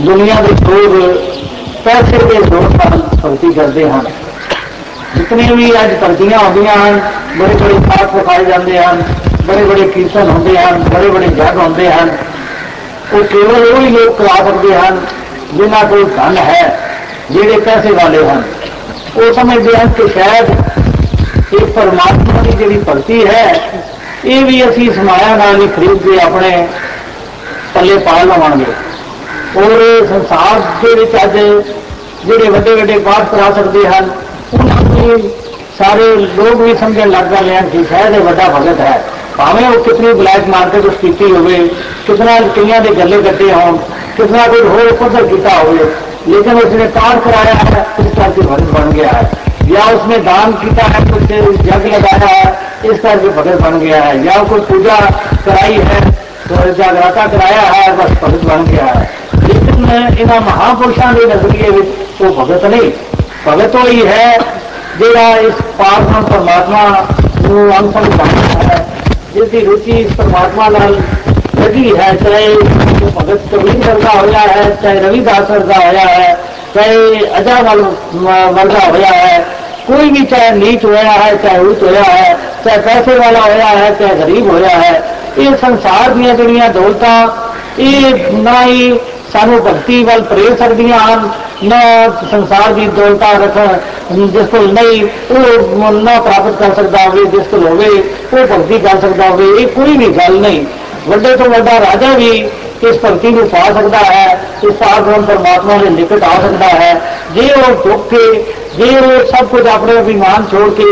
ਦੁਨੀਆ ਦੇ ਲੋਕ ਪੈਸੇ ਦੇ ਜ਼ੋਰ ਨਾਲ ਭਗਤੀ ਕਰਦੇ ਹਨ। ਜਿਤਨੇ ਵੀ ਅੱਜ ਭਗਤੀਆਂ ਹੁੰਦੀਆਂ ਹਨ, ਬੜੇ ਬੜੇ ਪਾਠ ਵਿਖਾਏ ਜਾਂਦੇ ਹਨ, ਬੜੇ ਬੜੇ ਕੀਰਤਨ ਹੁੰਦੇ ਹਨ, ਬੜੇ ਬੜੇ ਜਗ ਹੁੰਦੇ ਹਨ। ਉਹ ਕੇਵਲ ਉਹ ਹੀ ਲੋਕ ਕਰਾ ਸਕਦੇ ਹਨ ਜਿਨ੍ਹਾਂ ਕੋਲ ਧਨ ਹੈ, ਜਿਹੜੇ ਪੈਸੇ ਵਾਲੇ ਹਨ। ਉਹ ਸਮਝਦੇ ਹਨ ਕਿ ਸ਼ਾਇਦ ਇਹ ਪਰਮਾਤਮਾ ਦੀ ਜਿਹੜੀ ਭਗਤੀ ਹੈ, ਇਹ ਵੀ ਅਸੀਂ ਸਮਾਇਆ ਨਾਲ ਹੀ ਖਰੀਦ ਕੇ ਆਪਣੇ ਪੱਲੇ ਪਾ ਲਵਾਂਗੇ। ਔਰ ਸੰਸਾਰ ਦੇ ਵਿੱਚ ਅੱਜ ਜਿਹੜੇ ਵੱਡੇ ਵੱਡੇ ਪਾਠ ਕਰਾ ਸਕਦੇ ਹਨ ਉਹਨਾਂ ਨੂੰ ਸਾਰੇ ਲੋਕ ਵੀ ਸਮਝਣ ਲੱਗ ਗਏ ਹਨ ਕਿ ਸ਼ਾਇਦ ਇਹ ਵੱਡਾ ਭਗਤ ਹੈ ਭਾਵੇਂ ਉਹ ਕਿਤਨੀ ਬਲੈਕ ਮਾਰਕੀਟ ਉਸ ਕੀਤੀ ਹੋਵੇ ਕਿਤਨਾ ਕਈਆਂ ਦੇ ਗੱਲੇ ਕੱਟੇ ਹੋਣ ਕਿਤਨਾ ਕੋਈ ਹੋਰ ਪੱਧਰ ਕੀਤਾ ਹੋਵੇ लेकिन उसने पार कराया है इस करके भगत बन गया है या उसने दान किया है कुछ जग लगाया है इस करके भगत बन गया है या कोई पूजा कराई है तो जागराता कराया है बस भगत बन गया है लेकिन इन महापुरुषों के नजरिए वो भगत नहीं भगत वही है ਜਿਹੜਾ ਇਸ ਪਾਰਬ੍ਰਹਮ ਪਰਮਾਤਮਾ ਨੂੰ ਅੰਤਮ ਜਾਣਦਾ ਹੈ ਜਿਸ ਦੀ ਰੁਚੀ ਇਸ ਪਰਮਾਤਮਾ ਨਾਲ ਲੱਗੀ ਹੈ ਚਾਹੇ ਉਹ ਭਗਤ ਕਬੀਰ ਵਰਗਾ ਹੋਇਆ ਹੈ ਚਾਹੇ ਰਵਿਦਾਸ ਵਰਗਾ ਹੋਇਆ ਹੈ ਚਾਹੇ ਅਜਾ ਵਰਗਾ ਹੋਇਆ ਹੈ ਕੋਈ ਵੀ ਚਾਹੇ ਨੀਚ ਹੋਇਆ ਹੈ ਚਾਹੇ ਉਚ ਹੋਇਆ ਹੈ ਚਾਹੇ ਪੈਸੇ ਵਾਲਾ ਹੋਇਆ ਹੈ ਚਾਹੇ ਗਰੀਬ ਹੋਇਆ ਹੈ ਇਹ ਸੰਸਾਰ ਦੀਆਂ ਜਿਹੜੀਆਂ ਦੌਲਤਾਂ ਇਹ ਨਾ ਹੀ ਸਾਨੂੰ ਭਗਤੀ ਵੱਲ ਪ੍ਰੇਰ ਸਕਦੀਆਂ ਹਨ ਨਾ ਸੰਸਾਰ ਦੀ ਦੌਲਤਾਂ ਰੱਖਣ ਜਿਸ ਕੋਲ ਨਹੀਂ ਉਹ ਨਾ ਪ੍ਰਾਪਤ ਕਰ ਸਕਦਾ ਹੋਵੇ ਜਿਸ ਕੋਲ ਹੋਵੇ ਉਹ ਭਗਤੀ ਕਰ ਸਕਦਾ ਹੋਵੇ ਇਹ ਕੋਈ ਵੀ ਗੱਲ ਨਹੀਂ ਵੱਡੇ ਤੋਂ ਵੱਡਾ ਰਾਜਾ ਵੀ ਇਸ ਭਗਤੀ ਨੂੰ ਪਾ ਸਕਦਾ ਹੈ ਇਸ ਪਾਰਬ੍ਰਹਮ ਪਰਮਾਤਮਾ ਦੇ ਨਿਕਟ ਆ ਸਕਦਾ ਹੈ ਜੇ ਉਹ ਝੁੱਕ ਕੇ ਜੇ ਉਹ ਸਭ ਕੁਝ ਆਪਣੇ ਅਭਿਮਾਨ ਛੋੜ ਕੇ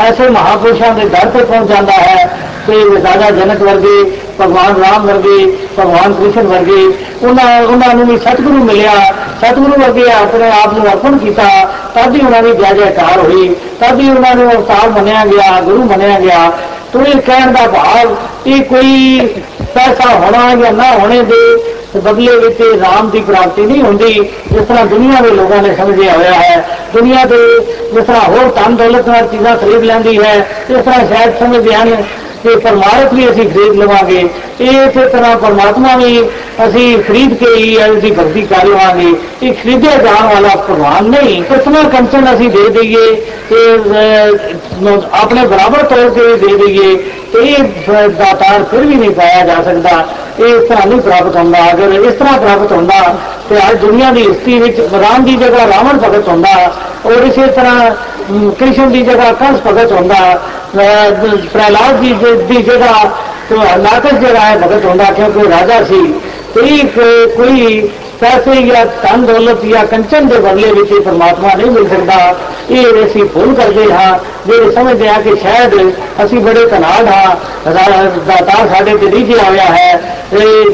ਐਸੇ ਮਹਾਪੁਰਸ਼ਾਂ ਦੇ ਦਰ ਤੇ ਪਹੁੰਚ ਜਾਂਦਾ ਹੈ ਤੇ ਰਾਜਾ ਜਨਕ ਵਰਗੇ ਭਗਵਾਨ ਰਾਮ ਵਰਗੇ ਭਗਵਾਨ ਕ੍ਰਿਸ਼ਨ ਵਰਗੇ ਉਹਨਾਂ ਉਹਨਾਂ ਨੂੰ ਵੀ ਸਤਿਗੁਰੂ ਮਿਲਿਆ ਸਤਿਗੁਰੂ ਵਰਗੇ ਆਪਣੇ ਆਪ ਨੂੰ ਅਰਪਣ ਕੀਤਾ ਤਦ ਹੀ ਉਹਨਾਂ ਦੀ ਜੈ ਜੈਕਾਰ ਹੋਈ ਤਦ ਹੀ ਉਹਨਾਂ ਨੂੰ ਅਵਤਾਰ ਮੰਨਿਆ ਗਿਆ ਗੁਰੂ ਮੰਨਿਆ ਗਿਆ ਤੋ ਇਹ ਕਹਿਣ ਦਾ ਭਾਵ ਇਹ ਕੋਈ ਪੈਸਾ ਹੋਣਾ ਜਾਂ ਨਾ ਹੋਣੇ ਦੇ ਬਦਲੇ ਵਿੱਚ ਰਾਮ ਦੀ ਪ੍ਰਾਪਤੀ ਨਹੀਂ ਹੁੰਦੀ ਜਿਸ ਤਰ੍ਹਾਂ ਦੁਨੀਆ ਦੇ ਲੋਕਾਂ ਨੇ ਸਮਝਿਆ ਹੋਇਆ ਹੈ ਦੁਨੀਆ ਦੇ ਜਿਸ ਤਰ੍ਹਾਂ ਹੋਰ ਧਨ ਦੌਲਤ ਨਾਲ ਚੀਜ਼ਾਂ ਖਰੀਦ ਲੈਂਦੀ ਹੈ ਇਸ ਤਰ੍ਹਾਂ ਸ਼ਾਇਦ ਸਮਝਦੇ ਹਨ ਕਿ ਪਰਮਾਰਥ ਵੀ ਅਸੀਂ ਖਰੀਦ ਲਵਾਂਗੇ, ਇਹ ਇਸੇ ਤਰ੍ਹਾਂ ਪਰਮਾਤਮਾ ਵੀ ਅਸੀਂ ਖਰੀਦ ਕੇ ਹੀ ਅਸੀਂ ਭਗਤੀ ਕਰ ਲਵਾਂਗੇ। ਇਹ ਖਰੀਦਿਆ ਜਾਣ ਵਾਲਾ ਭਗਵਾਨ ਨਹੀਂ ਕਿਤਨਾ ਕੰਚਨ ਅਸੀਂ ਦੇ ਦਈਏ ਤੇ ਆਪਣੇ ਬਰਾਬਰ ਤੌਰ ਤੇ ਦੇ ਦਈਏ ਤੇ ਇਹ ਦਾਤਾਰ ਫਿਰ ਵੀ ਨਹੀਂ ਪਾਇਆ ਜਾ ਸਕਦਾ। ਇਹ ਇਸ ਤਰ੍ਹਾਂ ਨਹੀਂ ਪ੍ਰਾਪਤ ਹੁੰਦਾ। ਅਗਰ ਇਸ ਤਰ੍ਹਾਂ ਪ੍ਰਾਪਤ ਹੁੰਦਾ ਤੇ ਅੱਜ ਦੁਨੀਆ ਦੀ ਹਿਸਟਰੀ ਵਿੱਚ ਰਾਮ ਦੀ ਜਗ੍ਹਾ ਰਾਵਣ ਭਗਤ ਹੁੰਦਾ ਔਰ ਇਸੇ ਤਰ੍ਹਾਂ कृष्ण की जगह कंस भगत होंगे प्रहलाद जी दीजिएगा तो नाटक जगह है, भगत होंगे क्योंकि राजा सी। तो कोई पैसे या धन दौलत या कंचन के बदले में परमात्मा नहीं मिल सकता ये असि भूल करते हाँ जो समझते हैं कि शायद असं बड़े तनाड हाँ। दाता साढ़े से नहीं आया है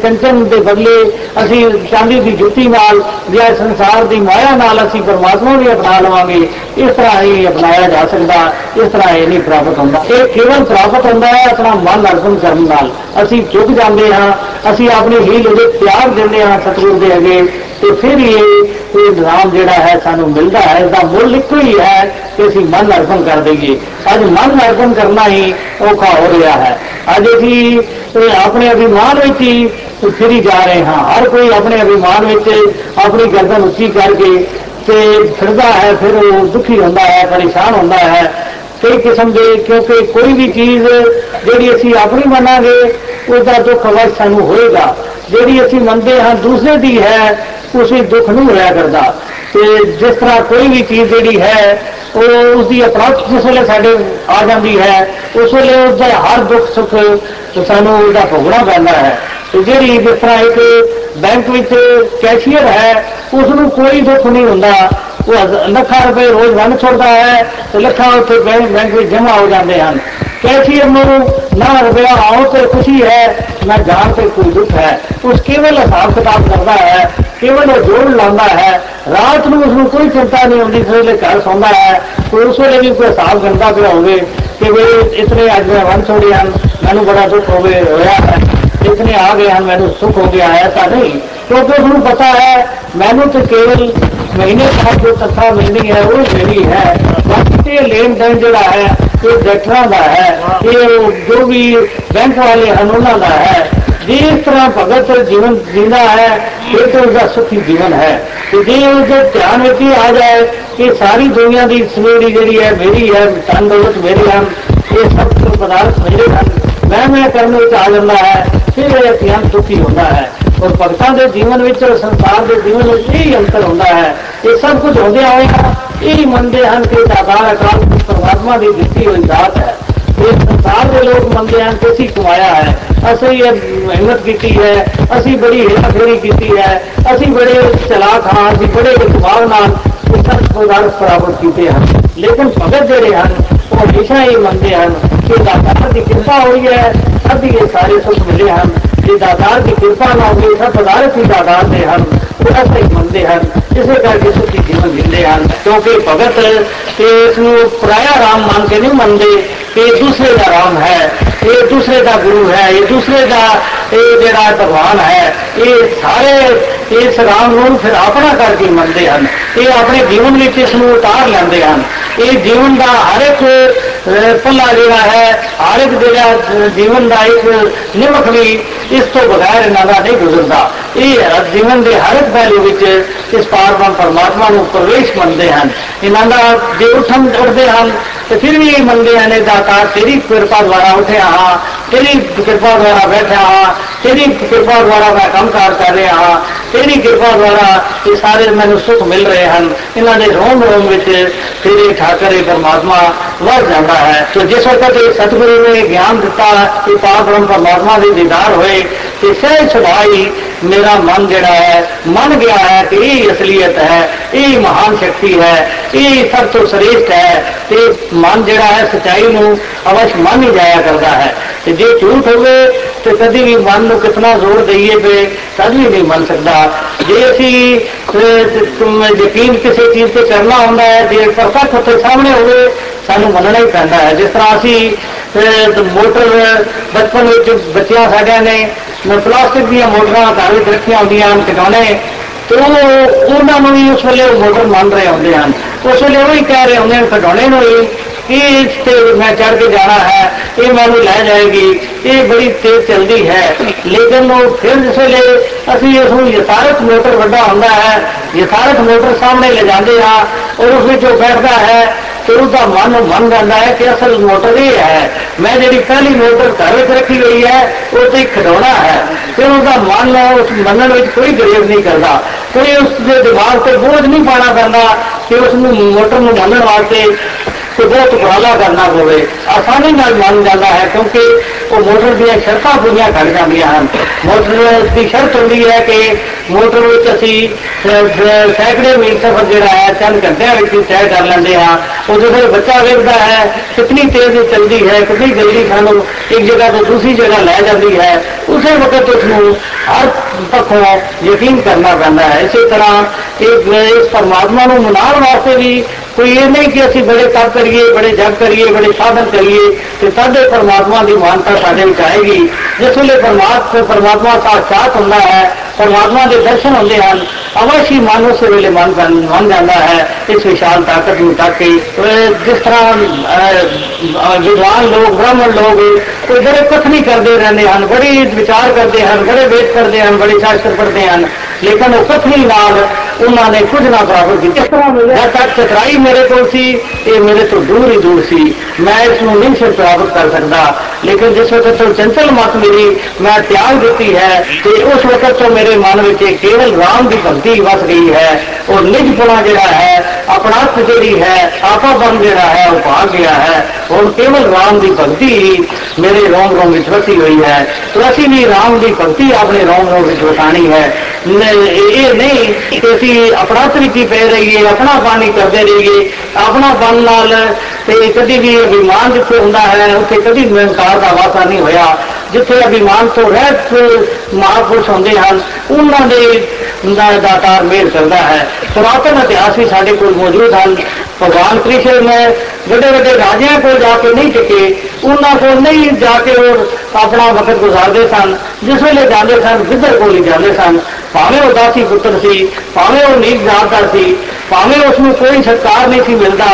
कंचन के बदले असी चांदी की जुत्ती नाल या संसार की माया नाल असी परमात्मा भी अपना लवेंगे। ਇਸ ਤਰ੍ਹਾਂ ਹੀ ਅਪਣਾਇਆ ਜਾ ਸਕਦਾ ਇਸ ਤਰ੍ਹਾਂ ਇਹ ਨਹੀਂ ਪ੍ਰਾਪਤ ਹੁੰਦਾ ਇਹ ਕੇਵਲ ਪ੍ਰਾਪਤ ਹੁੰਦਾ ਹੈ ਆਪਣਾ ਮਨ ਅਰਪਣ ਕਰਨ ਨਾਲ ਅਸੀਂ ਝੁਕ ਜਾਂਦੇ ਹਾਂ ਅਸੀਂ ਆਪਣੀ ਹੀਲ ਉਹਦੇ ਪਿਆਰ ਦਿੰਦੇ ਹਾਂ ਸਤਿਗੁਰੂ ਦੇ ਅੱਗੇ ਤੇ ਫਿਰ ਇਹ ਇਹ ਨਾਮ ਜਿਹੜਾ ਹੈ ਸਾਨੂੰ ਮਿਲਦਾ ਹੈ ਇਸ ਦਾ ਮੁੱਲ ਇੱਕੋ ਹੀ ਹੈ ਕਿ ਅਸੀਂ ਮਨ ਅਰਪਣ ਕਰ ਦਈਏ ਅੱਜ ਮਨ ਅਰਪਣ ਕਰਨਾ ਹੀ ਔਖਾ ਹੋ ਰਿਹਾ ਹੈ ਅੱਜ ਅਸੀਂ ਆਪਣੇ ਅਭਿਮਾਨ ਵਿੱਚ ਹੀ ਫਿਰੀ ਜਾ ਰਹੇ ਹਾਂ ਹਰ ਕੋਈ ਆਪਣੇ ਅਭਿਮਾਨ ਵਿੱਚ ਆਪਣੀ ਗਰਦਨ ਉੱਚੀ ਕਰਕੇ ਤੇ ਫਿਰਦਾ ਹੈ ਫਿਰ ਉਹ ਦੁਖੀ ਹੁੰਦਾ ਹੈ ਪਰੇਸ਼ਾਨ ਹੁੰਦਾ ਹੈ ਕਈ ਕਿਸਮ ਦੇ ਕਿਉਂਕਿ ਕੋਈ ਵੀ ਚੀਜ਼ ਜਿਹੜੀ ਅਸੀਂ ਆਪਣੀ ਮੰਨਾਂਗੇ ਉਹਦਾ ਦੁੱਖ ਅਵਸ਼ ਸਾਨੂੰ ਹੋਏਗਾ ਜਿਹੜੀ ਅਸੀਂ ਮੰਨਦੇ ਹਾਂ ਦੂਸਰੇ ਦੀ ਹੈ ਉਸ ਵਿੱਚ ਦੁੱਖ ਨਹੀਂ ਹੋਇਆ ਕਰਦਾ ਤੇ ਜਿਸ ਤਰ੍ਹਾਂ ਕੋਈ ਵੀ ਚੀਜ਼ ਜਿਹੜੀ ਹੈ ਉਹ ਉਸ ਦੀ ਅਪਰੋਚ ਜਿਸ ਵੇਲੇ ਸਾਡੇ ਆ ਜਾਂਦੀ ਹੈ ਉਸ ਵੇਲੇ ਉਹਦਾ ਹਰ ਦੁੱਖ ਸੁੱਖ ਸਾਨੂੰ ਉਹਦਾ ਭੋਗਣਾ ਪੈਂਦਾ ਹੈ ਤੇ ਜਿਹੜੀ ਜਿਸ ਤਰ੍ਹਾਂ ਇੱਕ ਬੈਂਕ ਵਿੱਚ ਕੈਸ਼ੀਅਰ ਹੈ ਉਸ ਨੂੰ ਕੋਈ ਦੁੱਖ ਨਹੀਂ ਹੁੰਦਾ ਉਹ ਲੱਖਾਂ ਰੁਪਏ ਰੋਜ਼ ਵੰਡ ਛੋੜਦਾ ਹੈ ਤੇ ਲੱਖਾਂ ਉੱਥੇ ਬੈਂਕ ਬੈਂਕ ਵਿੱਚ ਜਮ੍ਹਾਂ ਹੋ ਜਾਂਦੇ ਹਨ ਕੈਸ਼ੀਅਰ ਨੂੰ ਨਾ ਰੁਪਇਆ ਆਉ ਤੇ ਖੁਸ਼ੀ ਹੈ ਨਾ ਜਾਣ ਤੇ ਕੋਈ ਦੁੱਖ ਹੈ ਉਸ ਕੇਵਲ ਹਿਸਾਬ ਕਿਤਾਬ ਕਰਦਾ ਹੈ ਕੇਵਲ ਉਹ ਜੋੜ ਲਾਉਂਦਾ ਹੈ ਰਾਤ ਨੂੰ ਉਸ ਨੂੰ ਕੋਈ ਚਿੰਤਾ ਨਹੀਂ ਹੁੰਦੀ ਸਵੇਰੇ ਘਰ ਸੌਂਦਾ ਹੈ ਕੋਈ ਉਸ ਵੇਲੇ ਵੀ ਕੋਈ ਹਿਸਾਬ ਗੰਦਾ ਪਿਆ ਹੋਵੇ ਕਿ ਵੀ ਇਤਨੇ ਅੱਜ ਮੈਂ ਵੰਡ ਛੋੜੇ ਹਨ ਮੈਨੂੰ ਬੜਾ ਦੁੱਖ ਹੋਵੇ ਹੋਇਆ ਹੈ ਇਤਨੇ ਆ ਗਏ ਹਨ ਮੈਨੂੰ ਸੁੱਖ ਹੋ ਗਿਆ ਐਸਾ ਨਹੀਂ ਕਿਉਂਕਿ ਉਸ ਨੂੰ ਪਤਾ ਹੈ ਮੈਨੂੰ ਤੇ ਕੇਵਲ ਮਹੀਨੇ ਬਾਅਦ ਜੋ ਤਨਖਾਹ ਮਿਲਣੀ ਹੈ ਉਹ ਮੇਰੀ ਹੈ ਬਾਕੀ ਤੇ ਲੈਣ ਦੇਣ ਜਿਹੜਾ ਹੈ ਇਹ ਡਾਕਟਰਾਂ ਦਾ ਹੈ ਇਹ ਜੋ ਵੀ ਬੈਂਕ ਵਾਲੇ ਹਨ ਉਹਨਾਂ ਦਾ ਹੈ ਜੇ ਇਸ ਤਰ੍ਹਾਂ ਭਗਤ ਜੀਵਨ ਜੀਂਦਾ ਹੈ ਫਿਰ ਤਾਂ ਉਸਦਾ ਸੁਖੀ ਜੀਵਨ ਹੈ ਤੇ ਜੇ ਉਹਦੇ ਧਿਆਨ ਵਿੱਚ ਹੀ ਆ ਜਾਏ ਕਿ ਸਾਰੀ ਦੁਨੀਆ ਦੀ ਸਵੇੜੀ ਜਿਹੜੀ ਹੈ ਮੇਰੀ ਹੈ ਤਨ ਦੌਲਤ ਮੇਰੀ ਹਨ ਇਹ ਸਭ ਤੋਂ ਪਦਾਰਥ ਮੇਰੇ ਹਨ ਮੈਂ ਮੈਂ ਕਰਨ ਵਿੱਚ ਆ ਜਾਂਦਾ ਹੈ ਫਿਰ ਇਹ ਅਤਿਅੰਤ ਦੁਖੀ ਹੁੰਦਾ ਹੈ ਔਰ ਭਗਤਾਂ ਦੇ ਜੀਵਨ ਵਿੱਚ ਔਰ ਸੰਸਾਰ ਦੇ ਜੀਵਨ ਵਿੱਚ ਇਹ ਅੰਤਰ ਹੁੰਦਾ ਹੈ ਇਹ ਸਭ ਕੁਝ ਹੁੰਦਿਆਂ ਹੋਇਆ ਇਹ ਮੰਨਦੇ ਹਨ ਕਿ ਦਾਤਾਰ ਅਕਾਲ ਪਰਮਾਤਮਾ ਦੀ ਦਿੱਤੀ ਹੋਈ ਦਾਤ ਹੈ ਇਹ ਸੰਸਾਰ ਦੇ ਲੋਕ ਮੰਨਦੇ ਹਨ ਕਿ ਅਸੀਂ ਕਮਾਇਆ ਹੈ ਅਸੀਂ ਇਹ ਮਿਹਨਤ ਕੀਤੀ ਹੈ ਅਸੀਂ ਬੜੀ ਹੇਰਾਫੇਰੀ ਕੀਤੀ ਹੈ ਅਸੀਂ ਬੜੇ ਚਲਾਕ ਹਾਂ ਅਸੀਂ ਬੜੇ ਦਿਮਾਗ ਨਾਲ ਇਹ ਸਭ ਪਦਾਰਥ ਪ੍ਰਾਪਤ ਕੀਤੇ ਹਨ ਲੇਕਿਨ ਭਗਤ ਜਿਹੜੇ ਹਨ ਉਹ ਹਮੇਸ਼ਾ ਇਹ ਮੰਨਦੇ ਹਨ ਕਿ ਦਾਤਾਰ ਦੀ ਕਿਰਪਾ ਹੋਈ ਹੈ ਸਭ ਇਹ ਸਾਰੇ ਸੁਖ ਮਿਲੇ ਹਨ ਜੇ ਦਾਤਾਰ ਦੀ ਕਿਰਪਾ ਨਾ ਹੋਵੇ ਸਭ ਪਦਾਰਥ ਹੀ ਦਾਤਾਰ ਦੇ ਹਨ ਉਹ ਐਸਾ ਹੀ ਮੰਨਦੇ ਹਨ ਇਸੇ ਕਰਕੇ ਸੁਖੀ ਜੀਵਨ ਜਿੰਦੇ ਹਨ ਕਿਉਂਕਿ ਭਗਤ ਤੇ ਇਸ ਨੂੰ ਪਰਾਇਆ ਰਾਮ ਮੰਨ ਕੇ ਨਹੀਂ ਮੰਨਦੇ ਕਿ ਇਹ ਦੂਸਰੇ ਦਾ ਰਾਮ ਹੈ ਇਹ ਦੂਸਰੇ ਦਾ ਗੁਰੂ ਹੈ ਇਹ ਦੂਸਰੇ ਦਾ ਇਹ ਜਿਹੜਾ ਭਗਵਾਨ ਹੈ ਇਹ ਸਾਰੇ ਇਸ ਰਾਮ ਨੂੰ ਫਿਰ ਆਪਣਾ ਕਰਕੇ ਮੰਨਦੇ ਹਨ ਇਹ ਆਪਣੇ ਜੀਵਨ ਵਿੱਚ ਇਸ ਨੂੰ ਉਤਾਰ ਲੈਂਦੇ ਹਨ ਇਹ ਜੀਵਨ ਦਾ ਹਰ ਇੱਕ ਪੱਲਾ ਜਿਹੜਾ ਹੈ ਹਰ ਇੱਕ ਜਿਹੜਾ ਜੀਵਨ ਦਾ ਇੱਕ ਨਿਮਕ ਵੀ ਇਸ ਤੋਂ ਬਗੈਰ ਇਹਨਾਂ ਦਾ ਨਹੀਂ ਗੁਜ਼ਰਦਾ ਇਹ ਜੀਵਨ ਦੇ ਹਰ ਇੱਕ ਪਹਿਲੂ ਵਿੱਚ ਇਸ ਪਾਰਬ੍ਰਹਮ ਪਰਮਾਤਮਾ ਨੂੰ ਪ੍ਰਵੇਸ਼ ਮੰਨਦੇ ਹਨ ਇਹਨਾਂ ਦਾ ਜੇ ਉਠਮ ਉੱਠਦੇ ਹਨ ਤੇ ਫਿਰ ਵੀ ਇਹ ਮੰਨਦੇ ਹਨ ਦਾਤਾ ਤੇਰੀ ਕਿਰਪਾ ਦੁਆਰਾ ਉੱਠਿਆ ਹਾਂ ਤੇਰੀ ਕਿਰਪਾ ਦੁਆਰਾ ਬੈਠਾ ਹਾਂ ਤੇਰੀ ਕਿਰਪਾ ਦੁਆਰਾ ਮੈਂ ਕੰਮਕਾਰ ਕਰ ਰਿਹਾ ਹਾਂ ਤੇਰੀ ਕਿਰਪਾ ਦੁਆਰਾ ਇਹ ਸਾਰੇ ਮੈਨੂੰ ਸੁੱਖ ਮਿਲ ਰਹੇ ਹਨ ਇਹਨਾਂ ਦੇ ਰੋਮ ਰੋਮ ਵਿੱਚ ਤੇਰੇ ਠਾਕਰੇ ਪਰਮਾਤਮਾ ਵਰ ਜਾਂਦਾ ਹੈ ਤੇ ਜਿਸ ਵਕਤ ਇਹ ਸਤਿਗੁਰੂ ਨੇ ਗਿਆਨ ਦਿੱਤਾ ਕਿ ਪਾਰਬ੍ਰਹਮ ਪਰਮਾਤਮਾ ਦੇ ਦੀਦਾਰ ਹੋਏ ਤੇ ਸਹਿ ਸੁਭਾਈ ਮੇਰਾ ਮਨ ਜਿਹੜਾ ਹੈ ਮੰਨ ਗਿਆ ਹੈ ਕਿ ਇਹ ਅਸਲੀਅਤ ਹੈ ਇਹ ਮਹਾਨ ਸ਼ਕਤੀ ਹੈ ਇਹ ਸਭ ਤੋਂ ਸ੍ਰੇਸ਼ਟ ਹੈ ਤੇ ਮਨ ਜਿਹੜਾ ਹੈ ਸਚਾਈ ਨੂੰ ਅਵਸ਼ ਮੰਨ ਹੀ ਜਾਇਆ ਕਰਦਾ ਹੈ ਤੇ ਜੇ ਝੂਠ ਹੋਵੇ ਤੇ ਕਦੀ ਵੀ ਮਨ ਨੂੰ ਕਿਤਨਾ ਜ਼ੋਰ ਦਈਏ ਤੇ ਕਦ ਵੀ ਨਹੀਂ ਮੰਨ ਸਕਦਾ। ਜੇ ਅਸੀਂ ਯਕੀਨ ਕਿਸੇ ਚੀਜ਼ ਤੇ ਕਰਨਾ ਹੁੰਦਾ ਹੈ, ਜੇ ਪਰਫੈਕਟ ਉੱਥੇ ਸਾਹਮਣੇ ਹੋਵੇ, ਸਾਨੂੰ ਮੰਨਣਾ ਹੀ ਪੈਂਦਾ ਹੈ। ਜਿਸ ਤਰ੍ਹਾਂ ਅਸੀਂ ਮੋਟਰ ਬਚਪਨ ਵਿੱਚ ਬੱਚਿਆਂ ਸਾਡਿਆਂ ਨੇ ਪਲਾਸਟਿਕ ਦੀਆਂ ਮੋਟਰਾਂ ਘਰ ਵਿੱਚ ਰੱਖੀਆਂ ਹੁੰਦੀਆਂ ਹਨ ਖਿਡੌਣੇ ਤੇ ਉਹ ਉਹਨਾਂ ਨੂੰ ਵੀ ਉਸ ਵੇਲੇ ਉਹ ਮੋਟਰ ਮੰਨ ਰਹੇ ਹੁੰਦੇ ਹਨ। ਉਸ ਵੇਲੇ ਉਹ ਹੀ ਕਹਿ ਰਹੇ ਹੁੰਦੇ ਹਨ ਖਿਡੌਣੇ ਨੂੰ ਹੀ। ਕਿ ਇਸ ਤੇ ਮੈਂ ਚੜ ਕੇ ਜਾਣਾ ਹੈ ਇਹ ਮੈਨੂੰ ਲੈ ਜਾਏਗੀ ਇਹ ਬੜੀ ਤੇਜ਼ ਚੱਲਦੀ ਹੈ ਲੇਕਿਨ ਉਹ ਫਿਰ ਜਿਸ ਵੇਲੇ ਅਸੀਂ ਇਸ ਨੂੰ ਯਥਾਰਥ ਮੋਟਰ ਵੱਡਾ ਹੁੰਦਾ ਹੈ ਯਥਾਰਥ ਮੋਟਰ ਸਾਹਮਣੇ ਲੈ ਜਾਂਦੇ ਹਾਂ ਔਰ ਉਸ ਵਿੱਚ ਉਹ ਬੈਠਦਾ ਹੈ ਤੇ ਉਹਦਾ ਮਨ ਮੰਨ ਜਾਂਦਾ ਹੈ ਕਿ ਅਸਲ ਮੋਟਰ ਇਹ ਹੈ ਮੈਂ ਜਿਹੜੀ ਪਹਿਲੀ ਮੋਟਰ ਘਰ ਵਿੱਚ ਰੱਖੀ ਗਈ ਹੈ ਉਹ ਤੇ ਖਿਡੌਣਾ ਹੈ ਫਿਰ ਉਹਦਾ ਮਨ ਉਸ ਮੰਨਣ ਵਿੱਚ ਕੋਈ ਗਰੇਜ਼ ਨਹੀਂ ਕਰਦਾ ਕੋਈ ਉਸ ਦੇ ਦਿਮਾਗ ਤੇ ਬੋਝ ਨਹੀਂ ਪਾਣਾ ਪੈਂਦਾ ਕਿ ਉਸ ਨੂੰ ਮੋਟਰ ਨੂੰ ਮੰਨਣ ਵਾਸਤੇ ਤੇ ਬਹੁਤ ਉਪਰਾਲਾ ਕਰਨਾ ਪਵੇ। ਆਸਾਨੀ ਨਾਲ ਮੰਨ ਜਾਂਦਾ ਹੈ, ਕਿਉਂਕਿ ਉਹ ਮੋਟਰ ਦੀਆਂ ਸ਼ਰਤਾਂ ਪੂਰੀਆਂ ਕਰ ਜਾਂਦੀਆਂ ਹਨ। ਮੋਟਰ ਦੀ ਸ਼ਰਤ ਹੁੰਦੀ ਹੈ ਕਿ ਮੋਟਰ ਵਿੱਚ ਅਸੀਂ ਸੈਂਕੜੇ ਮੀਲ ਸਫ਼ਰ ਜਿਹੜਾ ਹੈ ਚੰਦ ਘੰਟਿਆਂ ਵਿੱਚ ਹੀ ਤੈਅ ਕਰ ਲੈਂਦੇ ਹਾਂ। ਉਹ ਜਦੋਂ ਬੱਚਾ ਵੇਖਦਾ ਹੈ ਕਿੰਨੀ ਤੇਜ਼ ਚੱਲਦੀ ਹੈ, ਕਿੰਨੀ ਜਲਦੀ ਸਾਨੂੰ ਇੱਕ ਜਗ੍ਹਾ ਤੋਂ ਦੂਸਰੀ ਜਗ੍ਹਾ ਲੈ ਜਾਂਦੀ ਹੈ। ਉਸੇ ਵਕਤ ਉਸ ਨੂੰ ਹਰ ਪੱਖੋਂ ਯਕੀਨ ਕਰਨਾ ਪੈਂਦਾ ਹੈ। ਇਸੇ ਤਰ੍ਹਾਂ ਇਹ, ਇਸ ਪਰਮਾਤਮਾ ਨੂੰ ਮਨਾਉਣ ਵਾਸਤੇ ਵੀ ਕੋਈ ਇਹ ਨਹੀਂ ਕਿ ਅਸੀਂ ਬੜੇ ਤਪ ਕਰੀਏ ਬੜੇ ਜਪ ਕਰੀਏ ਬੜੇ ਸਾਧਨ ਕਰੀਏ ਤੇ ਸਾਡੇ ਪਰਮਾਤਮਾ ਦੀ ਮਾਨਤਾ ਸਾਡੇ ਵਿੱਚ ਆਏਗੀ ਜਿਸ ਵੇਲੇ ਪਰਮਾਤਮਾ ਪਰਮਾਤਮਾ ਸਾਖਾਤ ਹੁੰਦਾ ਹੈ ਪਰਮਾਤਮਾ ਦੇ ਦਰਸ਼ਨ ਹੁੰਦੇ ਹਨ ਅਵਸ਼ੀ ਮਨ ਉਸ ਵੇਲੇ ਮਨ ਮੰਨ ਜਾਂਦਾ ਹੈ ਇਸ ਵਿਸ਼ਾਲ ਤਾਕਤ ਨੂੰ ਤੱਕ ਕੇ ਜਿਸ ਤਰ੍ਹਾਂ ਵਿਦਵਾਨ ਲੋਕ ਬ੍ਰਾਹਮਣ ਲੋਕ ਕੋਈ ਬੜੇ ਕਥਨੀ ਕਰਦੇ ਰਹਿੰਦੇ ਹਨ ਬੜੀ ਵਿਚਾਰ ਕਰਦੇ ਹਨ ਬੜੇ ਵੇਦ ਕਰਦੇ ਹਨ ਬੜੇ ਸ਼ਾਸਤਰ ਪੜ੍ਹਦੇ ਹਨ ਲੇਕਿਨ ਉਹ ਕਥਨੀ ਨਾਲ उन्होंने कुछ ना प्राप्त की किस तरह तक टकराई मेरे को सी ये मेरे तो दूर ही दूर सी। मैं इसमें नहीं सिर प्राप्त कर सकता लेकिन जिस वक्त तो चंचल मत मेरी मैं त्याग देती है तो उस वक्त तो मेरे मन में केवल राम की भक्ति बस गई है और निजपुणा जोड़ा है ਜਿਹੜਾ ਹੈ ਆਪਣਾਤ ਜਿਹੜੀ ਹੈ ਆਪਾਪਨ ਜਿਹੜਾ ਹੈ, ਉਹ ਭਾਗ ਗਿਆ ਹੈ। ਹੁਣ ਕੇਵਲ ਰਾਮ ਦੀ ਭਗਤੀ ਹੀ ਮੇਰੇ ਰੋਮ ਰੋਮ ਵਿੱਚ ਵਸੀ ਹੋਈ ਹੈ। ਤੇ ਅਸੀਂ ਵੀ ਰਾਮ ਦੀ ਭਗਤੀ ਆਪਣੇ ਰੋਮ ਰੋਮ ਵਿੱਚ ਵਸਾਣੀ ਹੈ। ਇਹ ਨਹੀਂ ਕਿ ਅਸੀਂ ਆਪਣਾਤ ਵਿੱਚ ਹੀ ਪੈ ਰਹੀਏ, ਆਪਣਾ ਪਾਣੀ ਕਰਦੇ ਰਹੀਏ, ਆਪਣਾ ਬਨ ਨਾਲ ਤੇ ਕਦੀ ਵੀ ਅਭਿਮਾਨ ਜਿੱਥੇ ਹੁੰਦਾ ਹੈ, ਉੱਥੇ ਕਦੀ ਨਿਰੰਕਾਰ ਦਾ ਵਾਸਾ ਨਹੀਂ ਹੋਇਆ। ਜਿੱਥੇ ਅਭਿਮਾਨ ਤੋਂ ਰਹਿਤ ਮਹਾਪੁਰਸ਼ ਹੁੰਦੇ ਹਨ, ਉਹਨਾਂ ਦੇ ਦਾਤਾਰ ਮੇਲ ਕਰਦਾ ਹੈ ਪੁਰਾਤਨ ਇਤਿਹਾਸ ਵੀ ਸਾਡੇ ਕੋਲ ਮੌਜੂਦ ਹਨ ਭਗਵਾਨ ਕ੍ਰਿਸ਼ਨ ਨੇ ਵੱਡੇ ਵੱਡੇ ਰਾਜਿਆਂ ਕੋਲ ਜਾ ਕੇ ਨਹੀਂ ਟਿਕੇ ਉਹਨਾਂ ਕੋਲ ਨਹੀਂ ਜਾ ਕੇ ਉਹ ਆਪਣਾ ਵਕਤ ਗੁਜ਼ਾਰਦੇ ਸਨ ਜਿਸ ਵੇਲੇ ਜਾਂਦੇ ਸਨ ਵਿਦਰ ਕੋਲ ਹੀ ਜਾਂਦੇ ਸਨ ਭਾਵੇਂ ਉਹ ਦਾਸੀ ਪੁੱਤਰ ਸੀ ਭਾਵੇਂ ਉਹ ਨੀਚ ਜਾਤ ਦਾ ਸੀ ਭਾਵੇਂ ਉਸ ਨੂੰ ਕੋਈ ਸਤਕਾਰ ਨਹੀਂ ਸੀ ਮਿਲਦਾ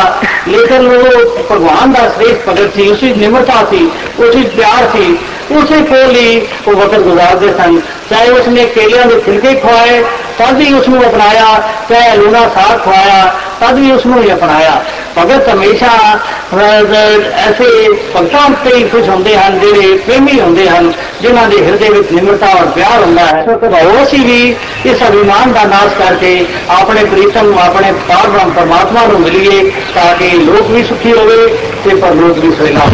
ਲੇਕਿਨ ਉਹ ਭਗਵਾਨ ਦਾ ਸ੍ਰੇਸ਼ਟ ਭਗਤ ਸੀ ਉਸੇ ਨਿਮਰਤਾ ਸੀ ਉਸੇ ਪਿਆਰ ਸੀ ਉਸੇ ਕੋਲ ਹੀ ਉਹ ਵਕਤ ਗੁਜ਼ਾਰਦੇ ਸਨ। ਚਾਹੇ ਉਸਨੇ ਕੇਲਿਆਂ ਦੇ ਛਿਲਕੇ ਖਵਾਏ, ਤਦ ਵੀ ਉਸ ਨੂੰ ਅਪਣਾਇਆ। ਚਾਹੇ ਲੂਣਾ ਸਾਗ ਖਵਾਇਆ, ਤਦ ਵੀ ਉਸ ਨੂੰ ਹੀ ਅਪਣਾਇਆ। ਭਗਤ ਹਮੇਸ਼ਾ ਐਸੇ ਭਗਤਾਂ ਉੱਤੇ ਹੀ ਖੁਸ਼ ਹੁੰਦੇ ਹਨ, ਜਿਹੜੇ ਪ੍ਰੇਮੀ ਹੁੰਦੇ ਹਨ, ਜਿਨ੍ਹਾਂ ਦੇ ਹਿਰਦੇ ਵਿੱਚ ਨਿਮਰਤਾ ਔਰ ਪਿਆਰ ਹੁੰਦਾ ਹੈ। ਉਹ ਅਸੀਂ ਵੀ ਇਸ ਅਭਿਮਾਨ ਦਾ ਨਾਸ਼ ਕਰਕੇ ਆਪਣੇ ਪ੍ਰੀਤਮ, ਆਪਣੇ ਪਾਰ ਬ੍ਰਹਮ ਪਰਮਾਤਮਾ ਨੂੰ ਮਿਲੀਏ, ਤਾਂ ਕਿ ਲੋਕ ਵੀ ਸੁਖੀ ਹੋਵੇ ਤੇ ਪਰਲੋਕ ਵੀ ਸੋਇਲਾ